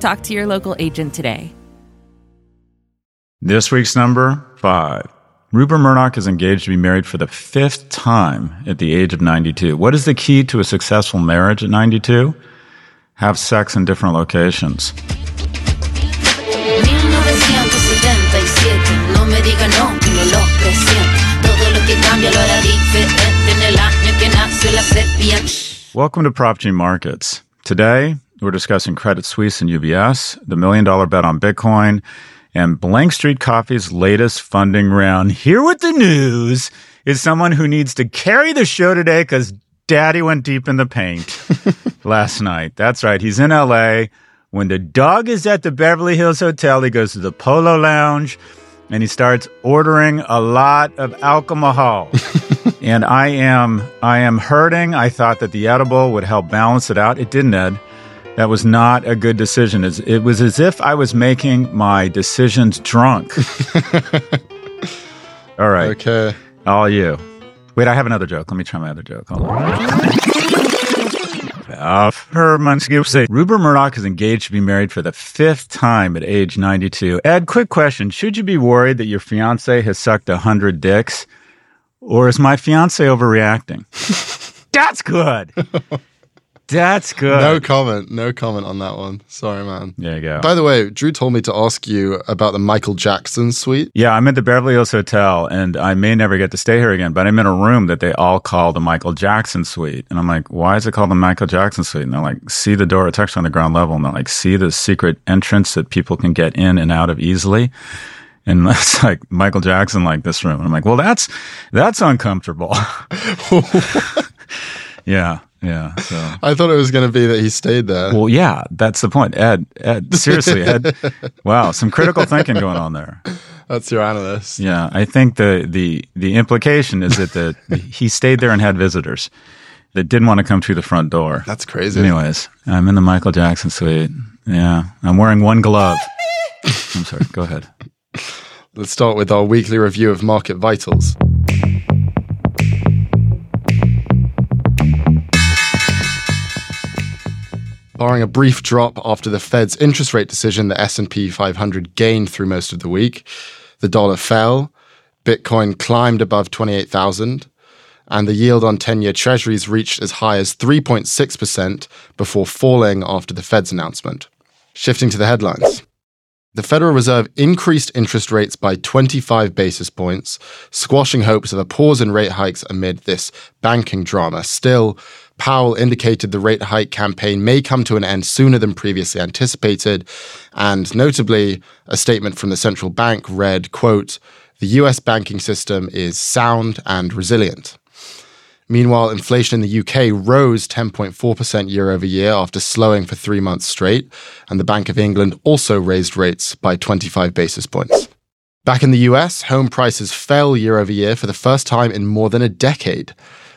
Talk to your local agent today. This week's number five. Rupert Murdoch is engaged to be married for the fifth time at the age of 92. What is the key to a successful marriage at 92? Have sex in different locations. Welcome to Prof G Markets. Today, we're discussing Credit Suisse and UBS, the million dollar bet on Bitcoin, and Blank Street Coffee's latest funding round. Here with the news is someone who needs to carry the show today because daddy went deep in the paint last night. That's right. He's in LA. When the dog is at the Beverly Hills Hotel, he goes to the Polo Lounge and he starts ordering a lot of alcohol. and I am I am hurting. I thought that the edible would help balance it out. It didn't, Ed. That was not a good decision. It was as if I was making my decisions drunk. All right. Okay. All you. Wait, I have another joke. Let me try my other joke. Hold on. Off her say Rupert Murdoch is engaged to be married for the fifth time at age 92. Ed, quick question. Should you be worried that your fiance has sucked a hundred dicks? Or is my fiance overreacting? That's good. That's good. No comment. No comment on that one. Sorry, man. There you go. By the way, Drew told me to ask you about the Michael Jackson suite. Yeah, I'm at the Beverly Hills Hotel, and I may never get to stay here again, but I'm in a room that they all call the Michael Jackson suite. And I'm like, why is it called the Michael Jackson suite? And they're like, see the door. It's actually on the ground level. And they're like, see the secret entrance that people can get in and out of easily. And it's like Michael Jackson like this room. And I'm like, well, that's, that's uncomfortable. yeah. Yeah. So I thought it was going to be that he stayed there. Well, yeah, that's the point. Ed, Ed, seriously, Ed. wow, some critical thinking going on there. That's your analyst. Yeah, I think the the the implication is that the he stayed there and had visitors that didn't want to come through the front door. That's crazy. Anyways, I'm in the Michael Jackson suite. Yeah, I'm wearing one glove. I'm sorry. Go ahead. Let's start with our weekly review of market vitals. Barring a brief drop after the Fed's interest rate decision, the S&P 500 gained through most of the week. The dollar fell, Bitcoin climbed above 28,000, and the yield on 10-year treasuries reached as high as 3.6% before falling after the Fed's announcement. Shifting to the headlines. The Federal Reserve increased interest rates by 25 basis points, squashing hopes of a pause in rate hikes amid this banking drama. Still, Powell indicated the rate hike campaign may come to an end sooner than previously anticipated, and notably, a statement from the central bank read, quote, "The US banking system is sound and resilient." Meanwhile, inflation in the UK rose 10.4% year over year after slowing for 3 months straight, and the Bank of England also raised rates by 25 basis points. Back in the US, home prices fell year over year for the first time in more than a decade.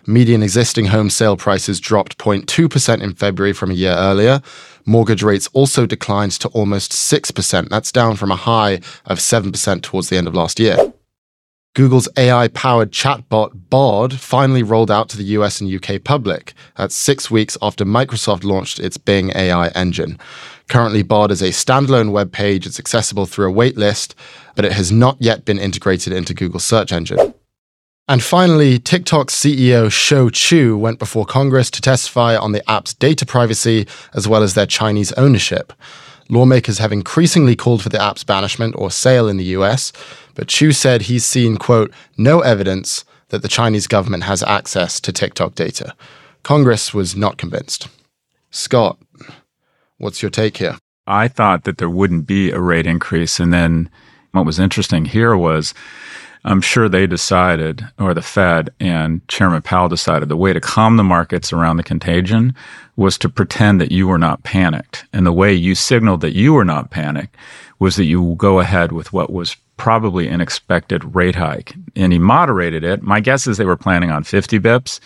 Median existing home sale prices dropped 0.2% in February from a year earlier. Mortgage rates also declined to almost 6%. That's down from a high of 7% towards the end of last year. Google's AI powered chatbot Bard finally rolled out to the US and UK public. That's six weeks after Microsoft launched its Bing AI engine. Currently, Bard is a standalone web page. It's accessible through a waitlist, but it has not yet been integrated into Google's search engine. And finally, TikTok's CEO Shou Chew went before Congress to testify on the app's data privacy as well as their Chinese ownership. Lawmakers have increasingly called for the app's banishment or sale in the US, but Chew said he's seen, quote, no evidence that the Chinese government has access to TikTok data. Congress was not convinced. Scott, what's your take here? I thought that there wouldn't be a rate increase. And then what was interesting here was I'm sure they decided, or the Fed and Chairman Powell decided, the way to calm the markets around the contagion was to pretend that you were not panicked. And the way you signaled that you were not panicked was that you go ahead with what was probably an expected rate hike. And he moderated it. My guess is they were planning on 50 bips.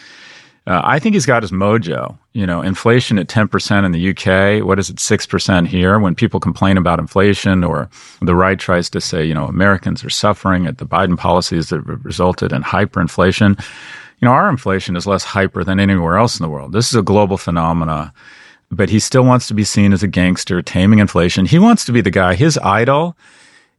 Uh, I think he's got his mojo. You know, inflation at 10% in the UK. What is it, 6% here? When people complain about inflation or the right tries to say, you know, Americans are suffering at the Biden policies that resulted in hyperinflation. You know, our inflation is less hyper than anywhere else in the world. This is a global phenomena, but he still wants to be seen as a gangster taming inflation. He wants to be the guy, his idol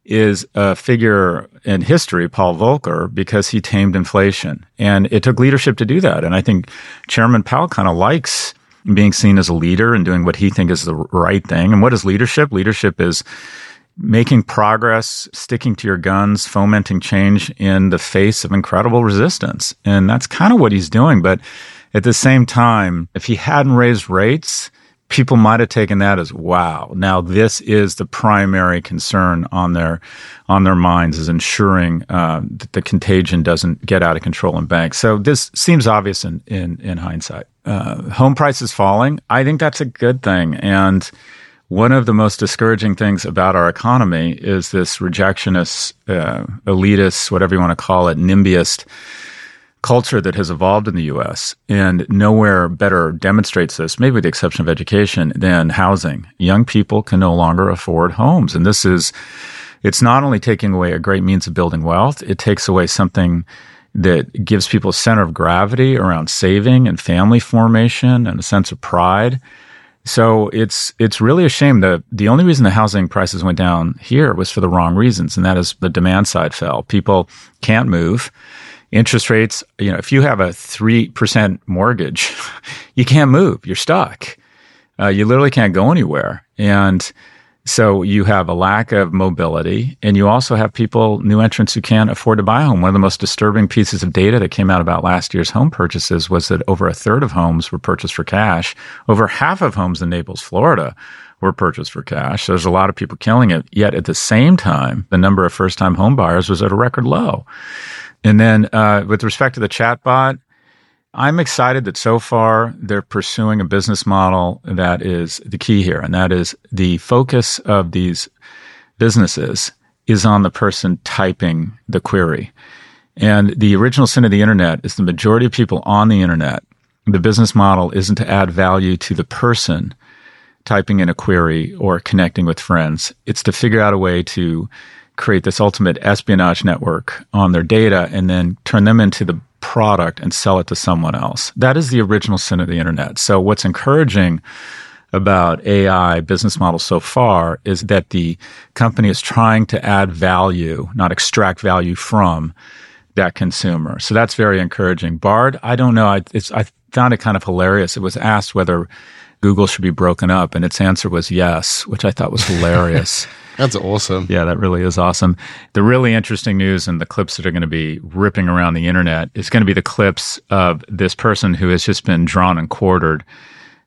is a figure in history, Paul Volcker, because he tamed inflation. And it took leadership to do that. And I think Chairman Powell kind of likes being seen as a leader and doing what he thinks is the right thing. And what is leadership? Leadership is making progress, sticking to your guns, fomenting change in the face of incredible resistance. And that's kind of what he's doing. But at the same time, if he hadn't raised rates, people might have taken that as wow now this is the primary concern on their on their minds is ensuring uh, that the contagion doesn't get out of control in banks. So this seems obvious in in, in hindsight. Uh, home prices falling i think that's a good thing. And one of the most discouraging things about our economy is this rejectionist uh, elitist whatever you want to call it nimbyist culture that has evolved in the US, and nowhere better demonstrates this, maybe with the exception of education, than housing. Young people can no longer afford homes. And this is, it's not only taking away a great means of building wealth, it takes away something that gives people a center of gravity around saving and family formation and a sense of pride. So it's it's really a shame that the only reason the housing prices went down here was for the wrong reasons, and that is the demand side fell. People can't move interest rates, you know, if you have a 3% mortgage, you can't move. You're stuck. Uh, you literally can't go anywhere. And so you have a lack of mobility, and you also have people, new entrants who can't afford to buy a home. One of the most disturbing pieces of data that came out about last year's home purchases was that over a third of homes were purchased for cash. Over half of homes in Naples, Florida, were purchased for cash. There's a lot of people killing it. Yet at the same time, the number of first time home buyers was at a record low. And then uh, with respect to the chatbot, I'm excited that so far they're pursuing a business model that is the key here, and that is the focus of these businesses is on the person typing the query. And the original sin of the internet is the majority of people on the internet. The business model isn't to add value to the person typing in a query or connecting with friends. It's to figure out a way to create this ultimate espionage network on their data and then turn them into the product and sell it to someone else. That is the original sin of the internet. So what's encouraging about AI business models so far is that the company is trying to add value, not extract value from that consumer. So that's very encouraging. Bard, I don't know. I, I found it kind of hilarious. It was asked whether Google should be broken up, and its answer was yes, which I thought was hilarious. That's awesome. Yeah, that really is awesome. The really interesting news and the clips that are going to be ripping around the internet is going to be the clips of this person who has just been drawn and quartered,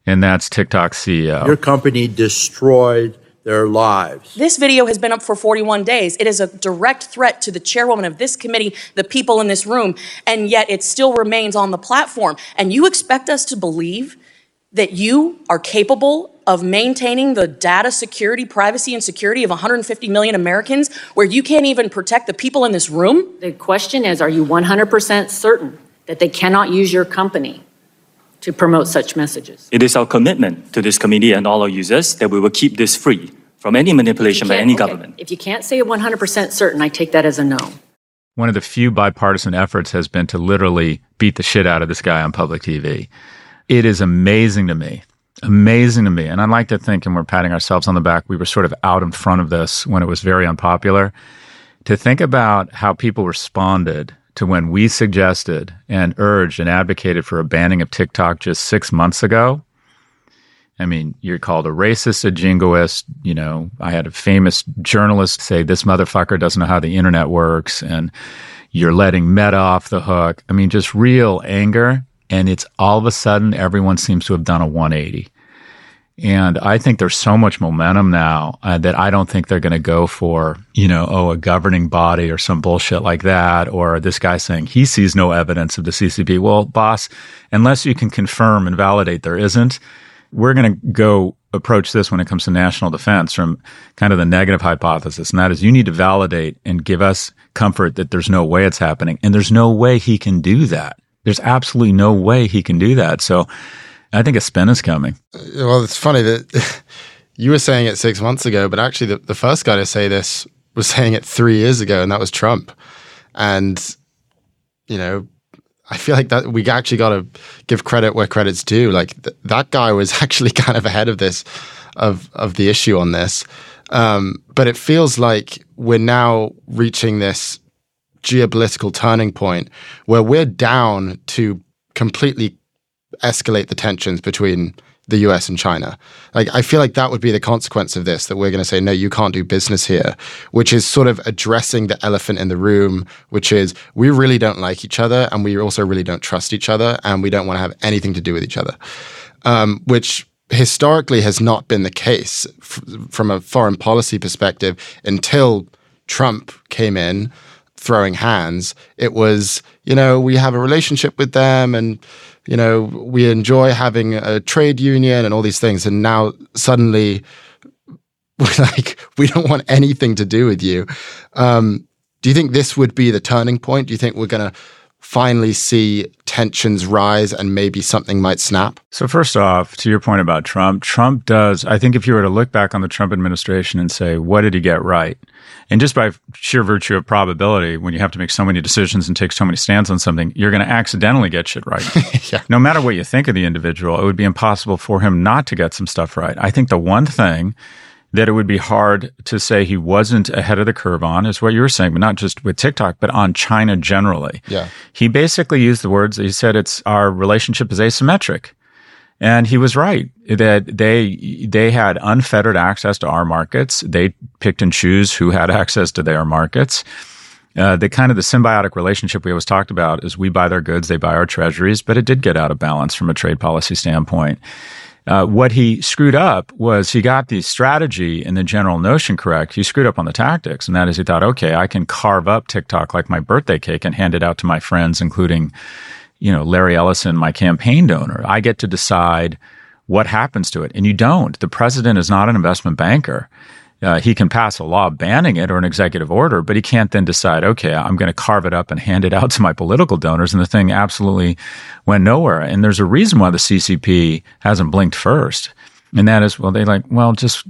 and that's TikTok CEO. Your company destroyed their lives. This video has been up for 41 days. It is a direct threat to the chairwoman of this committee, the people in this room, and yet it still remains on the platform. And you expect us to believe that you are capable of maintaining the data security, privacy, and security of 150 million Americans where you can't even protect the people in this room? The question is Are you 100% certain that they cannot use your company to promote such messages? It is our commitment to this committee and all our users that we will keep this free from any manipulation by any okay. government. If you can't say 100% certain, I take that as a no. One of the few bipartisan efforts has been to literally beat the shit out of this guy on public TV. It is amazing to me amazing to me. And I like to think, and we're patting ourselves on the back, we were sort of out in front of this when it was very unpopular. To think about how people responded to when we suggested and urged and advocated for a banning of TikTok just six months ago. I mean, you're called a racist, a jingoist. You know, I had a famous journalist say this motherfucker doesn't know how the internet works, and you're letting Meta off the hook. I mean, just real anger. And it's all of a sudden everyone seems to have done a 180. And I think there's so much momentum now uh, that I don't think they're going to go for, you know, oh, a governing body or some bullshit like that, or this guy saying he sees no evidence of the CCP. Well, boss, unless you can confirm and validate there isn't, we're going to go approach this when it comes to national defense from kind of the negative hypothesis. And that is you need to validate and give us comfort that there's no way it's happening. And there's no way he can do that. There's absolutely no way he can do that. So I think a spin is coming. Well, it's funny that you were saying it six months ago, but actually the, the first guy to say this was saying it three years ago, and that was Trump. And, you know, I feel like that we actually got to give credit where credit's due. Like th- that guy was actually kind of ahead of this, of of the issue on this. Um, but it feels like we're now reaching this geopolitical turning point where we're down to completely escalate the tensions between the US and China. Like I feel like that would be the consequence of this that we're going to say no you can't do business here, which is sort of addressing the elephant in the room, which is we really don't like each other and we also really don't trust each other and we don't want to have anything to do with each other. Um, which historically has not been the case f- from a foreign policy perspective until Trump came in throwing hands. It was, you know, we have a relationship with them and you know, we enjoy having a trade union and all these things. And now suddenly we're like, we don't want anything to do with you. Um, do you think this would be the turning point? Do you think we're going to finally see tensions rise and maybe something might snap? So, first off, to your point about Trump, Trump does, I think if you were to look back on the Trump administration and say, what did he get right? And just by sheer virtue of probability, when you have to make so many decisions and take so many stands on something, you're going to accidentally get shit right. yeah. No matter what you think of the individual, it would be impossible for him not to get some stuff right. I think the one thing that it would be hard to say he wasn't ahead of the curve on is what you were saying, but not just with TikTok, but on China generally. Yeah. He basically used the words, he said it's our relationship is asymmetric. And he was right that they they had unfettered access to our markets. They picked and choose who had access to their markets. Uh, the kind of the symbiotic relationship we always talked about is we buy their goods, they buy our treasuries, but it did get out of balance from a trade policy standpoint. Uh, what he screwed up was he got the strategy and the general notion correct. He screwed up on the tactics, and that is he thought, okay, I can carve up TikTok like my birthday cake and hand it out to my friends, including you know, Larry Ellison, my campaign donor. I get to decide what happens to it. And you don't. The president is not an investment banker. Uh, he can pass a law banning it or an executive order, but he can't then decide, okay, I'm going to carve it up and hand it out to my political donors. And the thing absolutely went nowhere. And there's a reason why the CCP hasn't blinked first. And that is, well, they like, well, just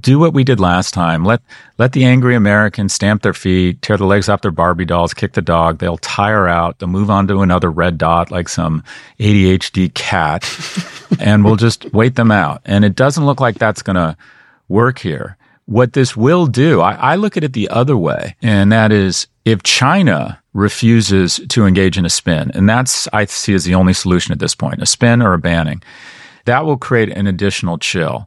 do what we did last time. Let let the angry Americans stamp their feet, tear the legs off their Barbie dolls, kick the dog. They'll tire out. They'll move on to another red dot like some ADHD cat, and we'll just wait them out. And it doesn't look like that's going to work here. What this will do, I, I look at it the other way, and that is if China refuses to engage in a spin, and that's I see as the only solution at this point, a spin or a banning that will create an additional chill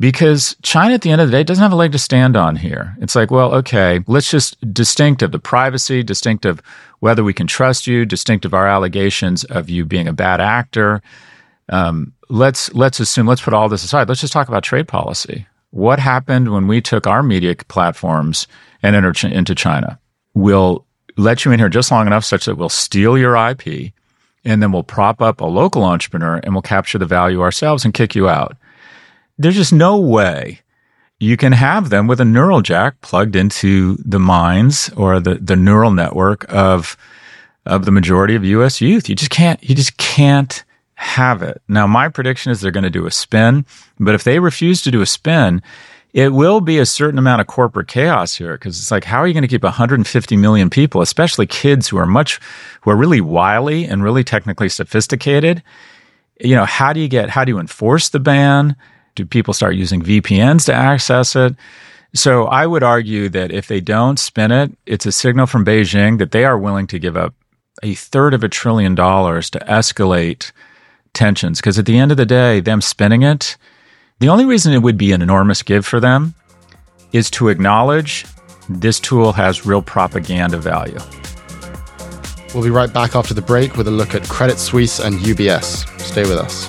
because China at the end of the day doesn't have a leg to stand on here. It's like, well, okay, let's just distinct of the privacy, distinct of whether we can trust you, distinct of our allegations of you being a bad actor. Um, let's let's assume let's put all this aside. Let's just talk about trade policy. What happened when we took our media platforms and entered into China? We'll let you in here just long enough such that we'll steal your IP and then we'll prop up a local entrepreneur and we'll capture the value ourselves and kick you out. There's just no way you can have them with a neural jack plugged into the minds or the, the neural network of of the majority of US youth. You just can't you just can't have it. Now my prediction is they're going to do a spin, but if they refuse to do a spin, it will be a certain amount of corporate chaos here because it's like, how are you going to keep 150 million people, especially kids who are much, who are really wily and really technically sophisticated? You know, how do you get, how do you enforce the ban? Do people start using VPNs to access it? So I would argue that if they don't spin it, it's a signal from Beijing that they are willing to give up a third of a trillion dollars to escalate tensions. Because at the end of the day, them spinning it, the only reason it would be an enormous give for them is to acknowledge this tool has real propaganda value. We'll be right back after the break with a look at Credit Suisse and UBS. Stay with us.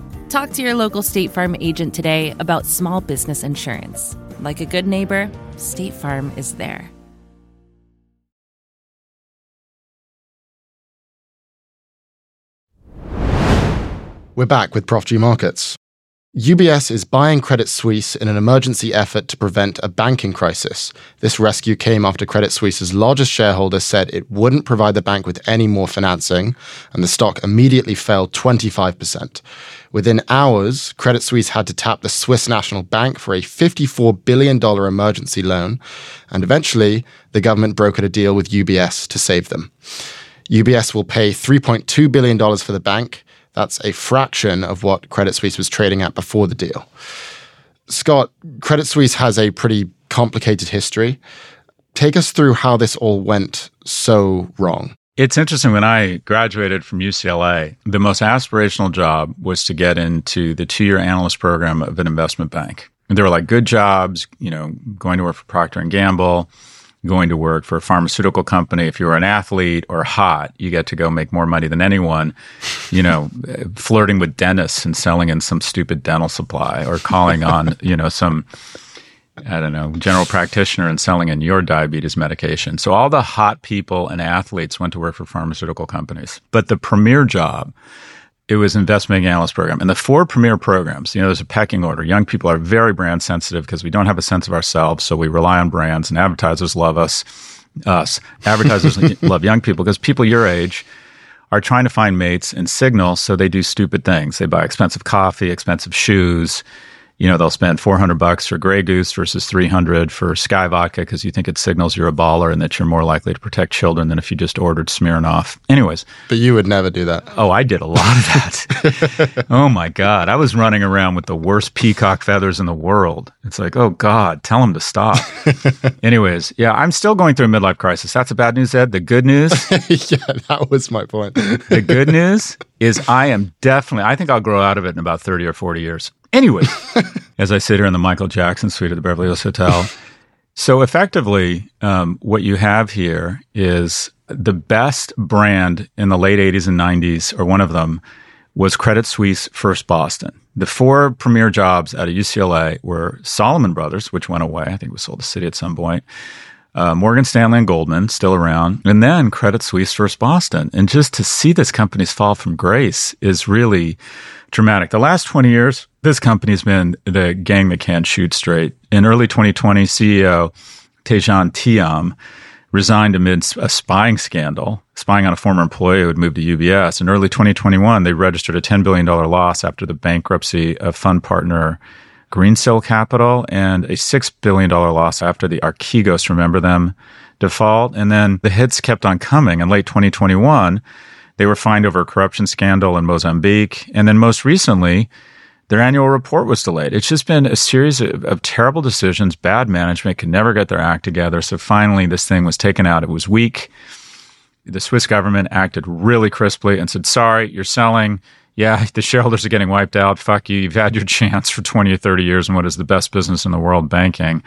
Talk to your local State Farm agent today about small business insurance. Like a good neighbor, State Farm is there. We're back with Prof G Markets. UBS is buying Credit Suisse in an emergency effort to prevent a banking crisis. This rescue came after Credit Suisse's largest shareholder said it wouldn't provide the bank with any more financing, and the stock immediately fell 25%. Within hours, Credit Suisse had to tap the Swiss National Bank for a $54 billion emergency loan, and eventually, the government brokered a deal with UBS to save them. UBS will pay $3.2 billion for the bank that's a fraction of what Credit Suisse was trading at before the deal. Scott, Credit Suisse has a pretty complicated history. Take us through how this all went so wrong. It's interesting. When I graduated from UCLA, the most aspirational job was to get into the two year analyst program of an investment bank. And there were like good jobs, you know, going to work for Procter and Gamble, going to work for a pharmaceutical company, if you were an athlete or hot, you get to go make more money than anyone, you know, flirting with dentists and selling in some stupid dental supply or calling on, you know, some, I don't know, general practitioner and selling in your diabetes medication. So all the hot people and athletes went to work for pharmaceutical companies. But the premier job it was investment analyst program. And the four premier programs, you know, there's a pecking order. Young people are very brand sensitive because we don't have a sense of ourselves. So we rely on brands and advertisers love us. Us. Advertisers love young people because people your age are trying to find mates and signal. So they do stupid things. They buy expensive coffee, expensive shoes, you know, they'll spend 400 bucks for Grey Goose versus 300 for Skyy Vodka because you think it signals you're a baller and that you're more likely to protect children than if you just ordered Smirnoff. Anyways. But you would never do that. Oh, I did a lot of that. oh my God. I was running around with the worst peacock feathers in the world. It's like, oh God, tell him to stop. Anyways, yeah, I'm still going through a midlife crisis. That's the bad news, Ed. The good news. yeah, that was my point. the good news is I am definitely, I think I'll grow out of it in about 30 or 40 years. Anyway, as I sit here in the Michael Jackson suite at the Beverly Hills Hotel. So effectively, um, what you have here is the best brand in the late 80s and 90s, or one of them, was Credit Suisse First Boston. The four premier jobs at UCLA were Salomon Brothers, which went away. I think it was sold to Citi at some point. Uh, Morgan Stanley and Goldman still around, and then Credit Suisse First Boston. And just to see this company's fall from grace is really dramatic. The last 20 years, this company's been the gang that can't shoot straight. In early 2020, CEO Tidjane Thiam resigned amid a spying scandal, spying on a former employee who had moved to UBS. In early 2021, they registered a $10 billion loss after the bankruptcy of fund partner Greensill Capital and a $6 billion loss after the Archegos, remember them, default. And then the hits kept on coming. In late 2021, They were fined over a corruption scandal in Mozambique. And then most recently, their annual report was delayed. It's just been a series of, of, terrible decisions, bad management, could never get their act together. So finally, this thing was taken out. It was weak. The Swiss government acted really crisply and said, sorry, you're selling. Yeah, the shareholders are getting wiped out. Fuck you. You've had your chance for 20 or 30 years in what is the best business in the world, banking.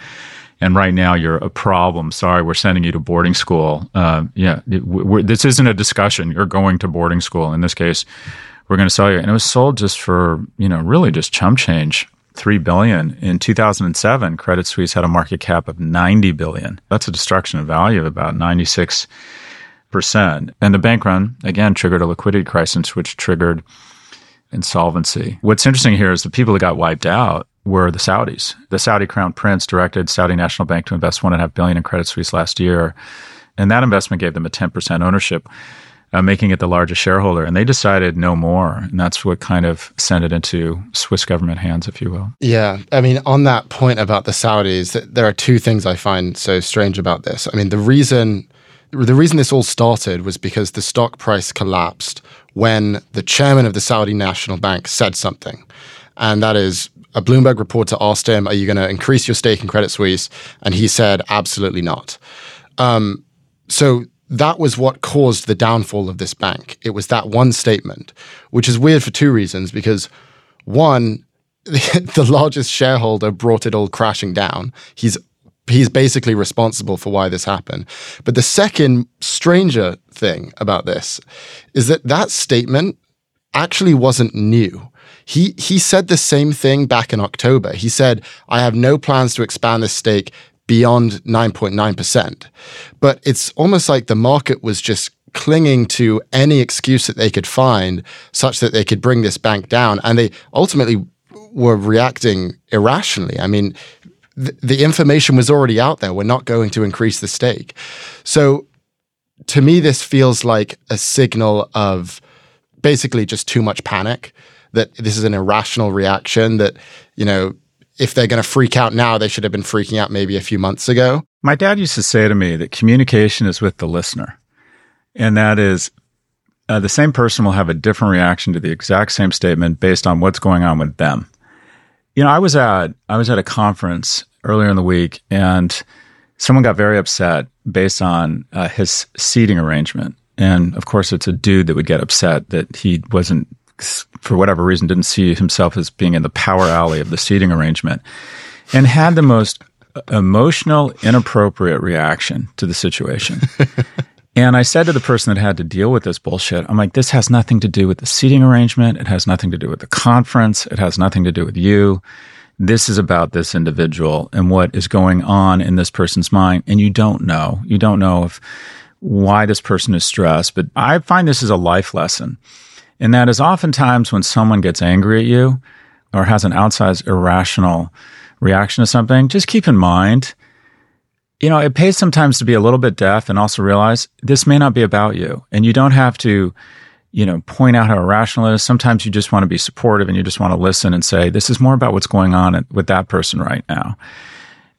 And right now you're a problem. Sorry, we're sending you to boarding school. Uh, yeah, it, this isn't a discussion. You're going to boarding school. In this case, we're going to sell you. And it was sold just for, you know, really just chump change. 3 billion in 2007 credit suisse had a market cap of 90 billion that's a destruction of value of about 96 percent and the bank run again triggered a liquidity crisis which triggered insolvency what's interesting here is the people that got wiped out were the saudis the saudi crown prince directed saudi national bank to invest 1.5 billion in credit suisse last year and that investment gave them a 10% ownership uh, making it the largest shareholder. And they decided no more. And that's what kind of sent it into Swiss government hands, if you will. Yeah. I mean, on that point about the Saudis, there are two things I find so strange about this. I mean, the reason. The reason this all started was because the stock price collapsed when the chairman of the Saudi National Bank said something. And that is a Bloomberg reporter asked him, Are you going to increase your stake in Credit Suisse? And he said, Absolutely not. Um, so that was what caused the downfall of this bank. It was that one statement, which is weird for two reasons. Because one, the largest shareholder brought it all crashing down. He's he's basically responsible for why this happened. But the second stranger thing about this is that that statement actually wasn't new. He he said the same thing back in October. He said, "I have no plans to expand this stake beyond 9.9%. But it's almost like the market was just clinging to any excuse that they could find such that they could bring this bank down. And they ultimately were reacting irrationally. I mean, th- the information was already out there. We're not going to increase the stake. So to me, this feels like a signal of basically just too much panic, that this is an irrational reaction, that, you know, if they're going to freak out now, they should have been freaking out maybe a few months ago. My dad used to say to me that communication is with the listener. And that is uh, the same person will have a different reaction to the exact same statement based on what's going on with them. You know, I was at I was at a conference earlier in the week and someone got very upset based on uh, his seating arrangement. And of course, it's a dude that would get upset that he wasn't for whatever reason, didn't see himself as being in the power alley of the seating arrangement and had the most uh, emotional, inappropriate reaction to the situation. and I said to the person that had to deal with this bullshit, I'm like, this has nothing to do with the seating arrangement. It has nothing to do with the conference. It has nothing to do with you. This is about this individual and what is going on in this person's mind. And you don't know. You don't know if why this person is stressed. But I find this is a life lesson and that is oftentimes when someone gets angry at you or has an outsized irrational reaction to something, just keep in mind, you know, it pays sometimes to be a little bit deaf and also realize this may not be about you. And you don't have to, you know, point out how irrational it is. Sometimes you just want to be supportive and you just want to listen and say, this is more about what's going on with that person right now.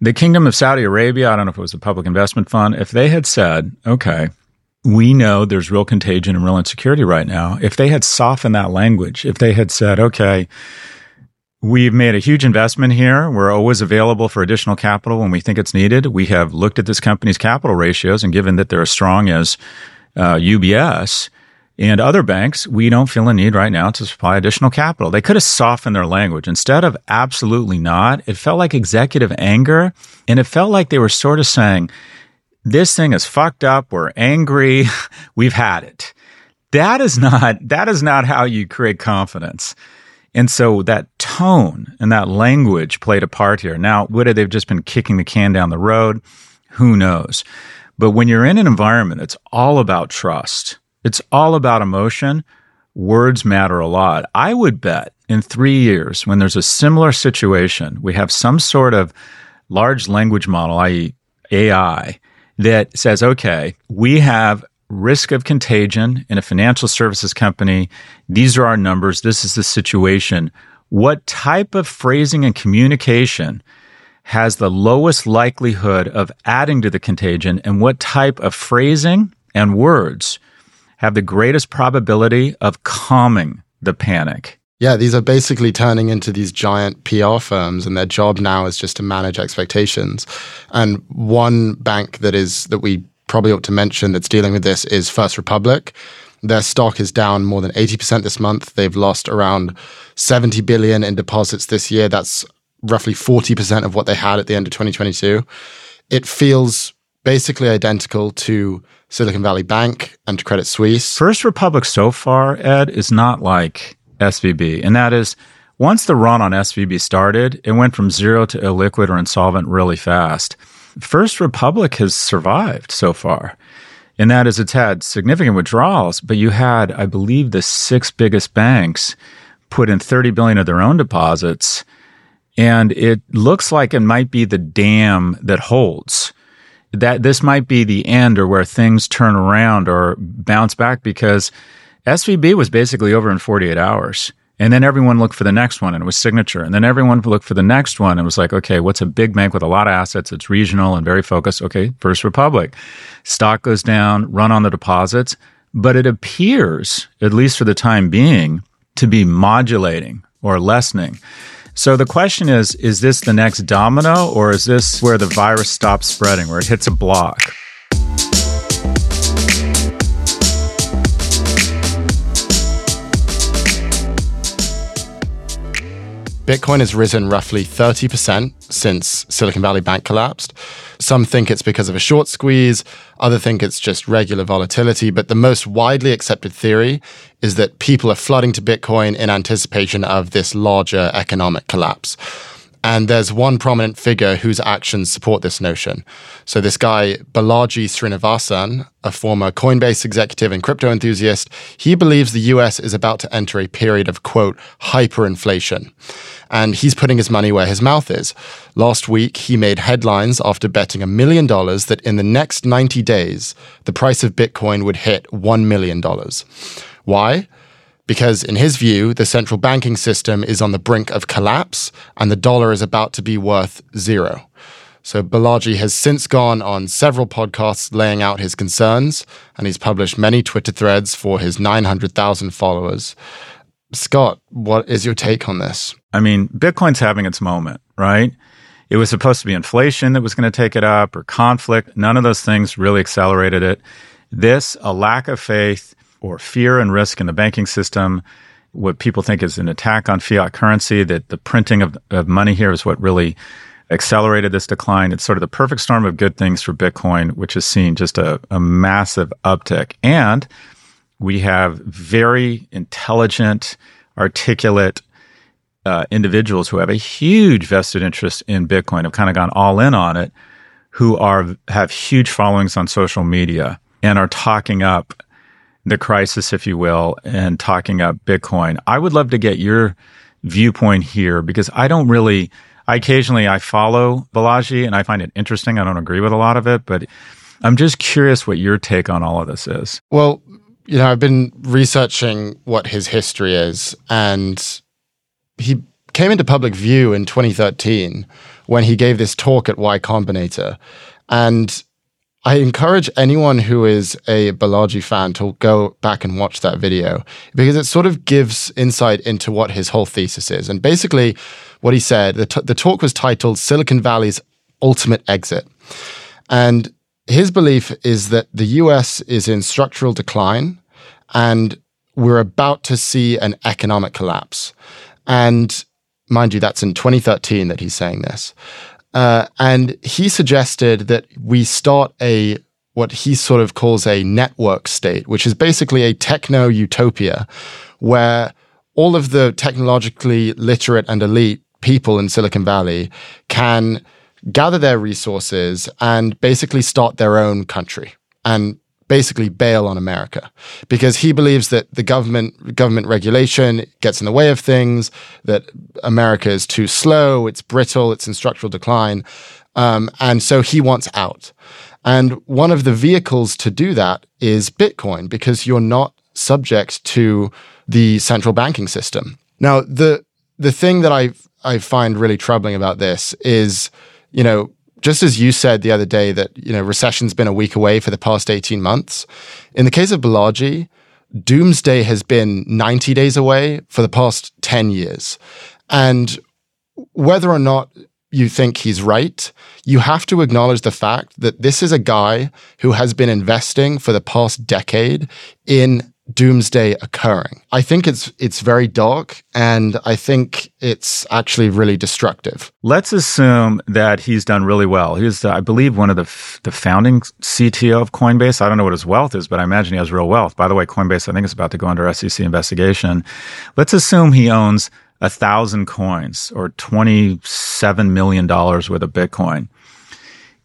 The Kingdom of Saudi Arabia, I don't know if it was a public investment fund, if they had said, okay, we know there's real contagion and real insecurity right now. If they had softened that language, if they had said, okay, we've made a huge investment here. We're always available for additional capital when we think it's needed. We have looked at this company's capital ratios, and given that they're as strong as uh, UBS and other banks, we don't feel a need right now to supply additional capital. They could have softened their language. Instead of absolutely not, it felt like executive anger, and it felt like they were sort of saying, this thing is fucked up. We're angry. We've had it. That is not, that is not how you create confidence. And so that tone and that language played a part here. Now, would they've just been kicking the can down the road? Who knows? But when you're in an environment, it's all about trust. It's all about emotion. Words matter a lot. I would bet in three years, when there's a similar situation, we have some sort of large language model, i.e., AI, that says, okay, we have risk of contagion in a financial services company. These are our numbers. This is the situation. What type of phrasing and communication has the lowest likelihood of adding to the contagion, and what type of phrasing and words have the greatest probability of calming the panic. Yeah, these are basically turning into these giant PR firms, and their job now is just to manage expectations. And one bank that is that we probably ought to mention that's dealing with this is First Republic. Their stock is down more than 80% this month. They've lost around 70 billion in deposits this year. That's roughly 40% of what they had at the end of 2022. It feels basically identical to Silicon Valley Bank and Credit Suisse. First Republic so far, Ed, is not like SVB. And that is once the run on SVB started, it went from zero to illiquid or insolvent really fast. First Republic has survived so far. And that is it's had significant withdrawals, but you had, I believe, the six biggest banks put in 30 billion of their own deposits. And it looks like it might be the dam that holds that this might be the end or where things turn around or bounce back because SVB was basically over in 48 hours. And then everyone looked for the next one and it was signature. And then everyone looked for the next one and was like, okay, what's a big bank with a lot of assets? It's regional and very focused. Okay, First Republic. Stock goes down, run on the deposits. But it appears, at least for the time being, to be modulating or lessening. So the question is is this the next domino or is this where the virus stops spreading, where it hits a block? Bitcoin has risen roughly 30% since Silicon Valley Bank collapsed. Some think it's because of a short squeeze, others think it's just regular volatility, but the most widely accepted theory is that people are flooding to Bitcoin in anticipation of this larger economic collapse. And there's one prominent figure whose actions support this notion. So, this guy, Balaji Srinivasan, a former Coinbase executive and crypto enthusiast, he believes the US is about to enter a period of, quote, hyperinflation. And he's putting his money where his mouth is. Last week, he made headlines after betting a million dollars that in the next 90 days, the price of Bitcoin would hit $1 million. Why? Because, in his view, the central banking system is on the brink of collapse and the dollar is about to be worth zero. So, Balaji has since gone on several podcasts laying out his concerns, and he's published many Twitter threads for his 900,000 followers. Scott, what is your take on this? I mean, Bitcoin's having its moment, right? It was supposed to be inflation that was going to take it up or conflict. None of those things really accelerated it. This, a lack of faith, or fear and risk in the banking system, what people think is an attack on fiat currency, that the printing of, of money here is what really accelerated this decline. It's sort of the perfect storm of good things for Bitcoin, which has seen just a, a massive uptick. And we have very intelligent, articulate uh, individuals who have a huge vested interest in Bitcoin, have kind of gone all in on it, who are have huge followings on social media and are talking up the crisis, if you will, and talking up Bitcoin. I would love to get your viewpoint here because I don't really. I occasionally I follow Balaji and I find it interesting. I don't agree with a lot of it, but I'm just curious what your take on all of this is. Well, you know, I've been researching what his history is, and he came into public view in 2013 when he gave this talk at Y Combinator. And I encourage anyone who is a Balaji fan to go back and watch that video because it sort of gives insight into what his whole thesis is. And basically, what he said, the, t- the talk was titled Silicon Valley's Ultimate Exit. And his belief is that the US is in structural decline and we're about to see an economic collapse. And mind you, that's in 2013 that he's saying this. Uh, and he suggested that we start a what he sort of calls a network state, which is basically a techno utopia where all of the technologically literate and elite people in Silicon Valley can gather their resources and basically start their own country. And basically bail on America because he believes that the government government regulation gets in the way of things, that America is too slow, it's brittle, it's in structural decline, um, and so he wants out. And one of the vehicles to do that is Bitcoin because you're not subject to the central banking system. Now, the the thing that I I find really troubling about this is, you know, just as you said the other day that you know recession's been a week away for the past 18 months, in the case of Balaji, doomsday has been 90 days away for the past 10 years. And whether or not you think he's right, you have to acknowledge the fact that this is a guy who has been investing for the past decade in doomsday occurring. I think it's it's very dark and I think it's actually really destructive. Let's assume that he's done really well. He's I believe one of the f- the founding CTO of Coinbase. I don't know what his wealth is, but I imagine he has real wealth. By the way, Coinbase I think is about to go under SEC investigation. Let's assume he owns a thousand coins or $27 million worth of Bitcoin.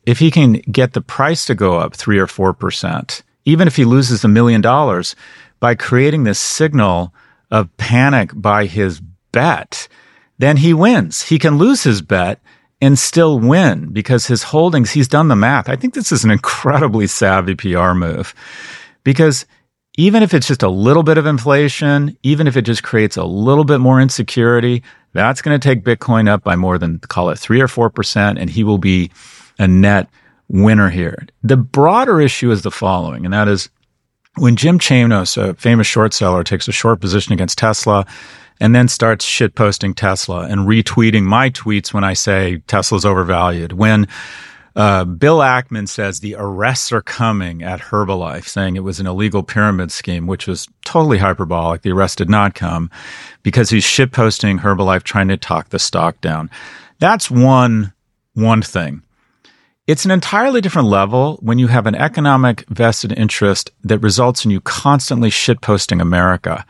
If he can get the price to go up three or 4%, even if he loses a million dollars by creating this signal of panic by his bet, then he wins. He can lose his bet and still win because his holdings, he's done the math. I think this is an incredibly savvy PR move because even if it's just a little bit of inflation, even if it just creates a little bit more insecurity, that's going to take Bitcoin up by more than call it three or 4%, and he will be a net winner here. The broader issue is the following, and that is when Jim Chanos, a famous short seller, takes a short position against Tesla and then starts shitposting Tesla and retweeting my tweets when I say Tesla's overvalued, when uh, Bill Ackman says the arrests are coming at Herbalife, saying it was an illegal pyramid scheme, which was totally hyperbolic. The arrest did not come because he's shitposting Herbalife, trying to talk the stock down. That's one one thing. It's an entirely different level when you have an economic vested interest that results in you constantly shitposting America.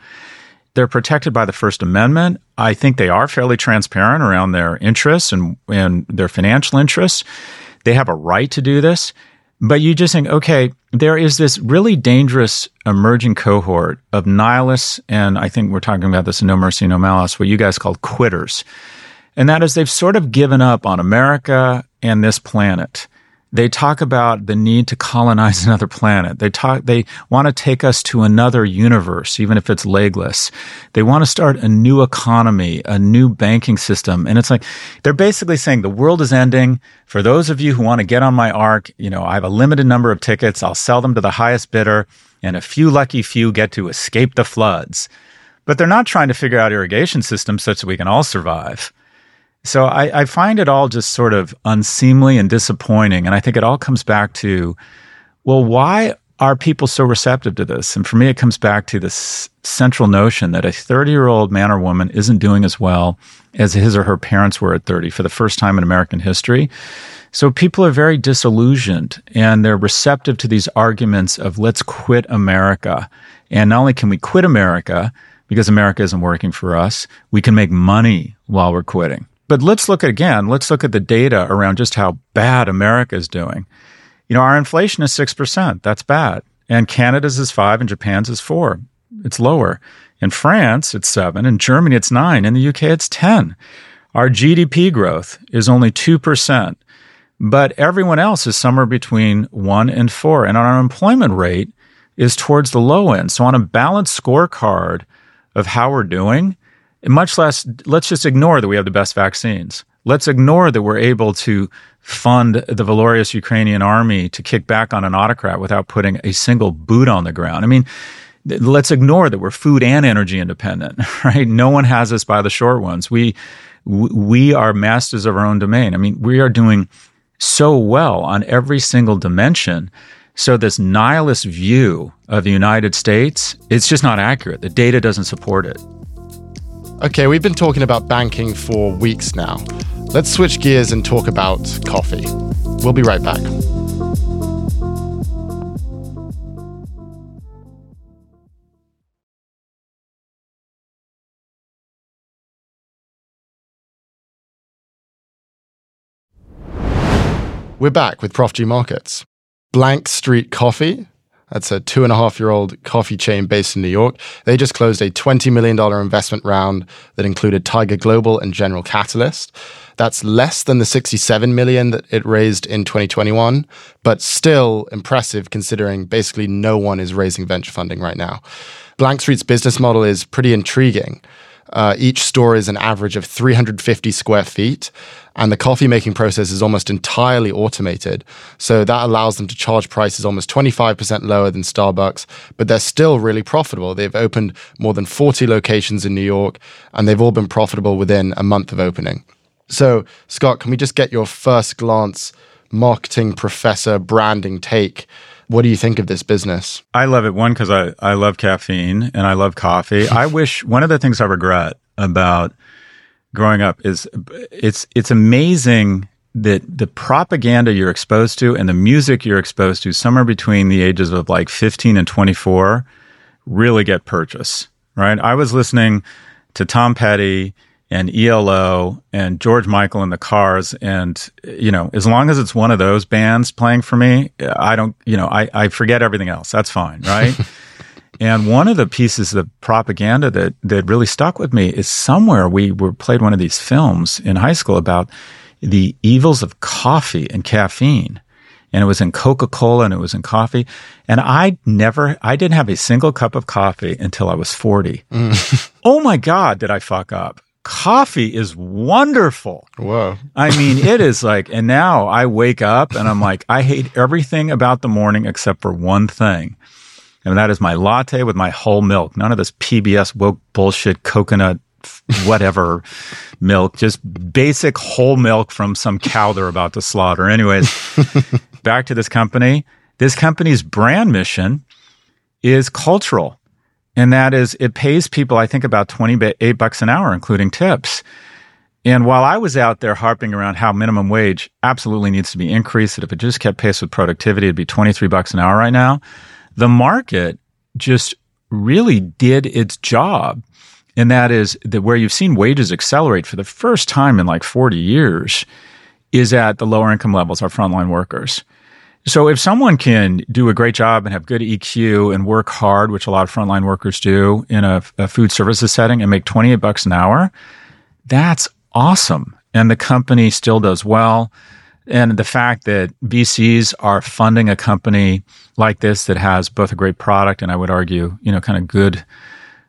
They're protected by the First Amendment. I think they are fairly transparent around their interests and, and their financial interests. They have a right to do this. But you just think, okay, there is this really dangerous emerging cohort of nihilists, and I think we're talking about this in No Mercy, No Malice, what you guys call quitters. And that is they've sort of given up on America and this planet. They talk about the need to colonize another planet. They talk, they want to take us to another universe, even if it's legless. They want to start a new economy, a new banking system. And it's like, they're basically saying the world is ending. For those of you who want to get on my ark, you know, I have a limited number of tickets. I'll sell them to the highest bidder and a few lucky few get to escape the floods. But they're not trying to figure out irrigation systems such that we can all survive. So I, I, find it all just sort of unseemly and disappointing. And I think it all comes back to, well, why are people so receptive to this? And for me, it comes back to this central notion that a 30 year old man or woman isn't doing as well as his or her parents were at 30 for the first time in American history. So people are very disillusioned and they're receptive to these arguments of let's quit America. And not only can we quit America because America isn't working for us, we can make money while we're quitting. But let's look at again, let's look at the data around just how bad America is doing. You know, our inflation is 6%. That's bad. And Canada's is 5 and Japan's is 4. It's lower. In France, it's 7. In Germany, it's 9. In the UK, it's 10. Our GDP growth is only 2%. But everyone else is somewhere between 1 and 4. And our unemployment rate is towards the low end. So on a balanced scorecard of how we're doing, much less, let's just ignore that we have the best vaccines. Let's ignore that we're able to fund the valorous Ukrainian army to kick back on an autocrat without putting a single boot on the ground. I mean, let's ignore that we're food and energy independent, right? No one has us by the short ones. We, we are masters of our own domain. I mean, we are doing so well on every single dimension. So this nihilist view of the United States, it's just not accurate. The data doesn't support it. Okay, we've been talking about banking for weeks now. Let's switch gears and talk about coffee. We'll be right back. We're back with Prof G Markets. Blank Street Coffee that's a two and a half year old coffee chain based in New York. They just closed a $20 million investment round that included Tiger Global and General Catalyst. That's less than the 67 million that it raised in 2021, but still impressive considering basically no one is raising venture funding right now. Blank Street's business model is pretty intriguing. Uh, each store is an average of 350 square feet, and the coffee making process is almost entirely automated. So that allows them to charge prices almost 25% lower than Starbucks, but they're still really profitable. They've opened more than 40 locations in New York, and they've all been profitable within a month of opening. So, Scott, can we just get your first glance marketing professor branding take? What do you think of this business? I love it. One, because I, I love caffeine and I love coffee. I wish one of the things I regret about growing up is it's it's amazing that the propaganda you're exposed to and the music you're exposed to somewhere between the ages of like 15 and 24 really get purchase right i was listening to tom petty and elo and george michael and the cars and you know as long as it's one of those bands playing for me i don't you know i, I forget everything else that's fine right And one of the pieces of propaganda that, that really stuck with me is somewhere we were played one of these films in high school about the evils of coffee and caffeine. And it was in Coca Cola and it was in coffee. And I never, I didn't have a single cup of coffee until I was 40. Mm. oh my God, did I fuck up? Coffee is wonderful. Whoa. I mean, it is like, and now I wake up and I'm like, I hate everything about the morning except for one thing and that is my latte with my whole milk. None of this PBS woke bullshit coconut whatever milk, just basic whole milk from some cow they're about to slaughter. Anyways, back to this company. This company's brand mission is cultural. And that is, it pays people, I think, about 28 bucks an hour, including tips. And while I was out there harping around how minimum wage absolutely needs to be increased, that if it just kept pace with productivity, it'd be 23 bucks an hour right now the market just really did its job. And that is that where you've seen wages accelerate for the first time in like 40 years is at the lower income levels, our frontline workers. So if someone can do a great job and have good EQ and work hard, which a lot of frontline workers do in a, a food services setting and make 28 bucks an hour, that's awesome. And the company still does well and the fact that VCs are funding a company like this that has both a great product and I would argue, you know, kind of good,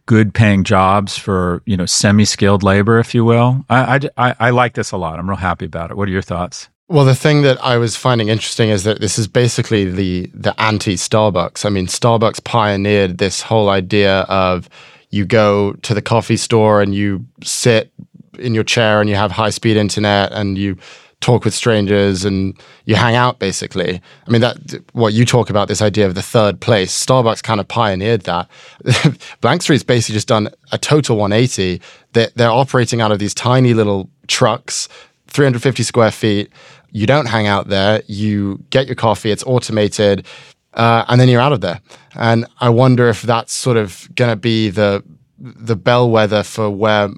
good paying jobs for you know semi skilled labor, if you will. I, I I like this a lot. I'm real happy about it. What are your thoughts? Well, the thing that I was finding interesting is that this is basically the the anti Starbucks. I mean, Starbucks pioneered this whole idea of you go to the coffee store and you sit in your chair and you have high speed internet and you talk with strangers and you hang out basically. I mean that what you talk about this idea of the third place. Starbucks kind of pioneered that. Blank Street's basically just done a total 180. They're, they're operating out of these tiny little trucks, 350 square feet. You don't hang out there. You get your coffee. It's automated. Uh, and then you're out of there. And I wonder if that's sort of going to be the the bellwether for where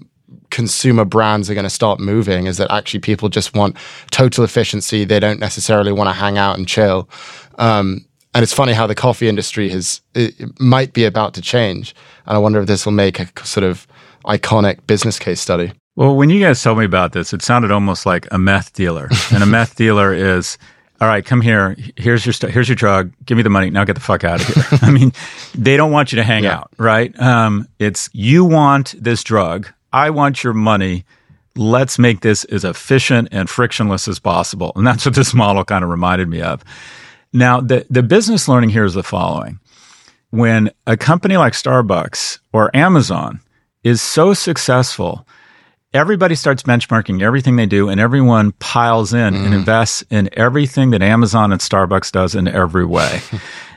consumer brands are going to start moving is that actually people just want total efficiency. They don't necessarily want to hang out and chill. Um, and it's funny how the coffee industry has might be about to change. And I wonder if this will make a sort of iconic business case study. Well, when you guys told me about this, it sounded almost like a meth dealer. and a meth dealer is, all right, come here. Here's your st- here's your drug. Give me the money. Now get the fuck out of here. I mean, they don't want you to hang yeah. out, right? Um, it's you want this drug. I want your money. Let's make this as efficient and frictionless as possible. And that's what this model kind of reminded me of. Now, the, the business learning here is the following. When a company like Starbucks or Amazon is so successful, everybody starts benchmarking everything they do and everyone piles in mm. and invests in everything that Amazon and Starbucks does in every way.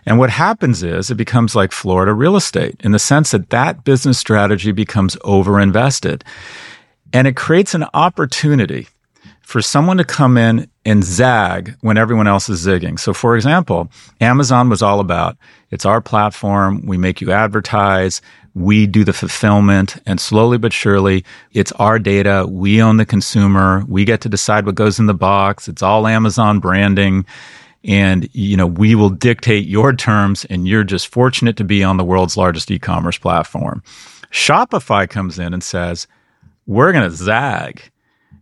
And what happens is it becomes like Florida real estate in the sense that that business strategy becomes overinvested. And it creates an opportunity for someone to come in and zag when everyone else is zigging. So, for example, Amazon was all about it's our platform, we make you advertise, we do the fulfillment, and slowly but surely, it's our data, we own the consumer, we get to decide what goes in the box, it's all Amazon branding. And you know we will dictate your terms and you're just fortunate to be on the world's largest e-commerce platform. Shopify comes in and says we're going to zag.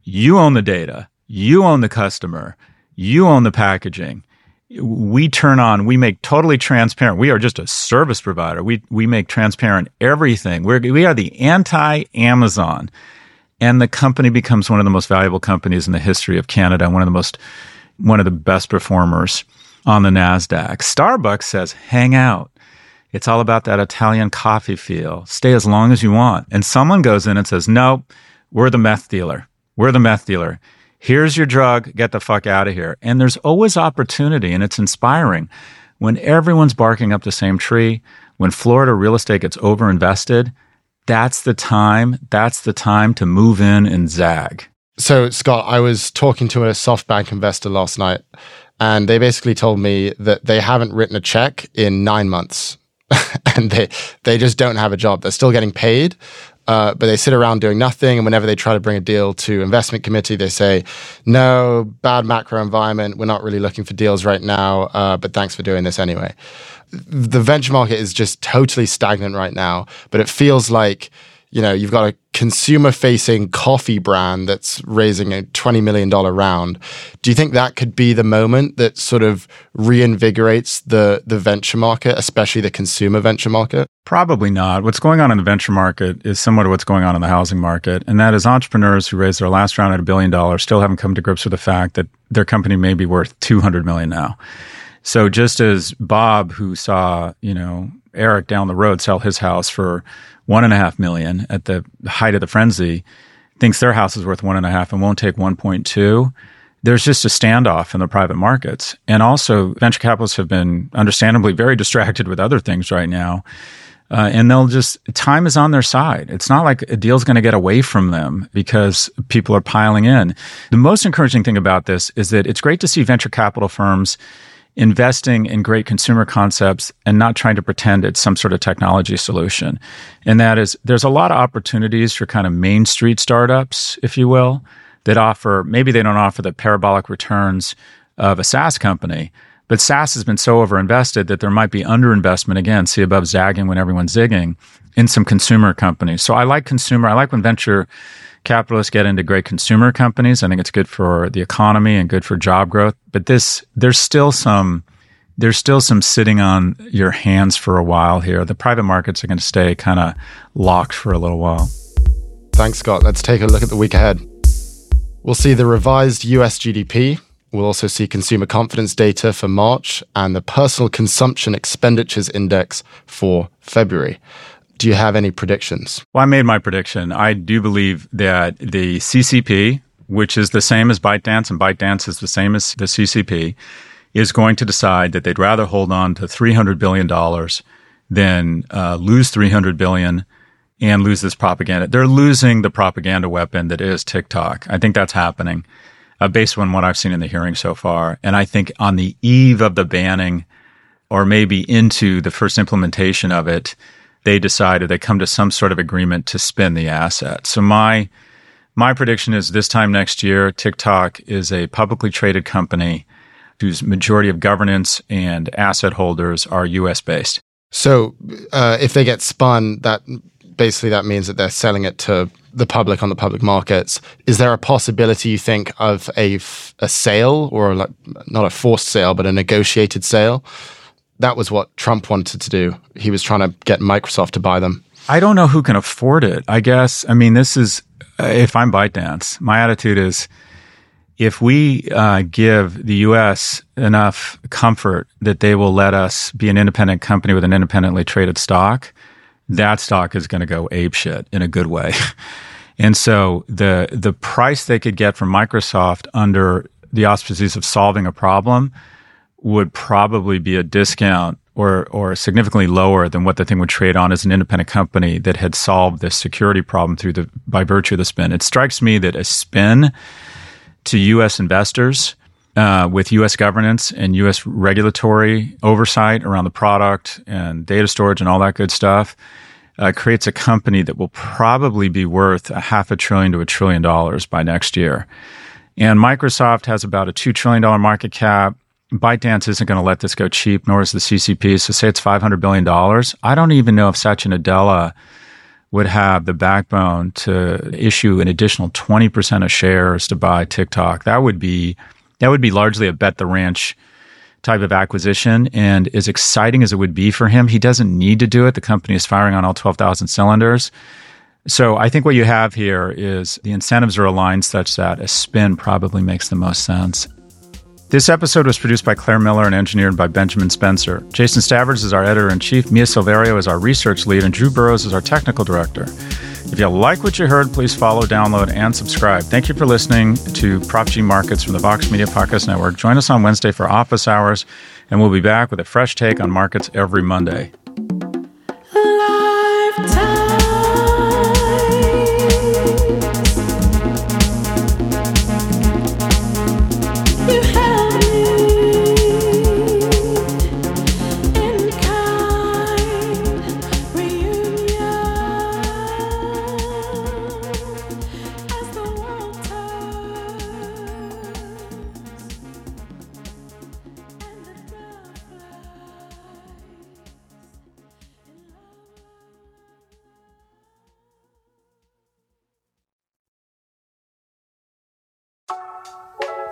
You own the data you own the customer you own the packaging we turn on, we make totally transparent. We are just a service provider. We we make transparent everything. We're we are the anti Amazon, and the company becomes one of the most valuable companies in the history of Canada. One of the most one of the best performers on the Nasdaq. Starbucks says, "Hang out." It's all about that Italian coffee feel. Stay as long as you want. And someone goes in and says, "No, we're the meth dealer. We're the meth dealer." Here's your drug, get the fuck out of here. And there's always opportunity, and it's inspiring. When everyone's barking up the same tree, when Florida real estate gets overinvested, that's the time, that's the time to move in and zag. So, Scott, I was talking to a SoftBank investor last night, and they basically told me that they haven't written a check in nine months. and they they just don't have a job. They're still getting paid, uh, but they sit around doing nothing. And whenever they try to bring a deal to investment committee, they say, "No, bad macro environment. We're not really looking for deals right now. Uh, but thanks for doing this anyway." The venture market is just totally stagnant right now. But it feels like you know, you've got a consumer facing coffee brand that's raising a $20 million round. Do you think that could be the moment that sort of reinvigorates the, the venture market, especially the consumer venture market? Probably not. What's going on in the venture market is similar to what's going on in the housing market. And that is entrepreneurs who raised their last round at a billion dollars still haven't come to grips with the fact that their company may be worth 200 million now. So just as Bob, who saw, you know, Eric down the road sell his house for one and a half million at the height of the frenzy thinks their house is worth one and a half and won't take 1.2 there's just a standoff in the private markets. And also venture capitalists have been understandably very distracted with other things right now. Uh, and they'll just time is on their side. It's not like a deal's going to get away from them because people are piling in. The most encouraging thing about this is that it's great to see venture capital firms investing in great consumer concepts and not trying to pretend it's some sort of technology solution. And that is, there's a lot of opportunities for kind of main street startups, if you will, that offer, maybe they don't offer the parabolic returns of a SaaS company, but SaaS has been so overinvested that there might be underinvestment again, see above zagging when everyone's zigging in some consumer companies. So I like consumer, I like when venture capitalists get into great consumer companies. I think it's good for the economy and good for job growth. But this, there's still some, there's still some sitting on your hands for a while here. The private markets are going to stay kind of locked for a little while. Thanks, Scott. Let's take a look at the week ahead. We'll see the revised US GDP. We'll also see consumer confidence data for March and the personal consumption expenditures index for February. Do you have any predictions? Well, I made my prediction. I do believe that the CCP, which is the same as ByteDance, and ByteDance is the same as the CCP, is going to decide that they'd rather hold on to $300 billion than uh, lose 300 billion and lose this propaganda. They're losing the propaganda weapon that is TikTok. I think that's happening uh, based on what I've seen in the hearing so far. And I think on the eve of the banning, or maybe into the first implementation of it, they decided they come to some sort of agreement to spin the asset. So my my prediction is this time next year, TikTok is a publicly traded company whose majority of governance and asset holders are U.S. based. So uh, if they get spun, that basically that means that they're selling it to the public on the public markets. Is there a possibility you think of a, a sale or like, not a forced sale, but a negotiated sale? That was what Trump wanted to do. He was trying to get Microsoft to buy them. I don't know who can afford it. I guess. I mean, this is uh, if I'm ByteDance, my attitude is if we uh, give the U.S. enough comfort that they will let us be an independent company with an independently traded stock, that stock is going to go apeshit in a good way. and so the the price they could get from Microsoft under the auspices of solving a problem would probably be a discount or or significantly lower than what the thing would trade on as an independent company that had solved this security problem through the by virtue of the spin. It strikes me that a spin to U.S. investors uh, with U.S. governance and U.S. regulatory oversight around the product and data storage and all that good stuff uh, creates a company that will probably be worth a half a trillion to a trillion dollars by next year. And Microsoft has about a $2 trillion market cap. ByteDance isn't going to let this go cheap, nor is the CCP. So say it's $500 billion. I don't even know if Satya Nadella would have the backbone to issue an additional 20% of shares to buy TikTok. That would be that would be largely a bet the ranch type of acquisition. And as exciting as it would be for him, he doesn't need to do it. The company is firing on all 12,000 cylinders. So I think what you have here is the incentives are aligned such that a spin probably makes the most sense. This episode was produced by Claire Miller and engineered by Benjamin Spencer. Jason Stavridge is our editor in chief, Mia Silverio is our research lead, and Drew Burrows is our technical director. If you like what you heard, please follow, download, and subscribe. Thank you for listening to Prof G Markets from the Vox Media Podcast Network. Join us on Wednesday for office hours, and we'll be back with a fresh take on markets every Monday.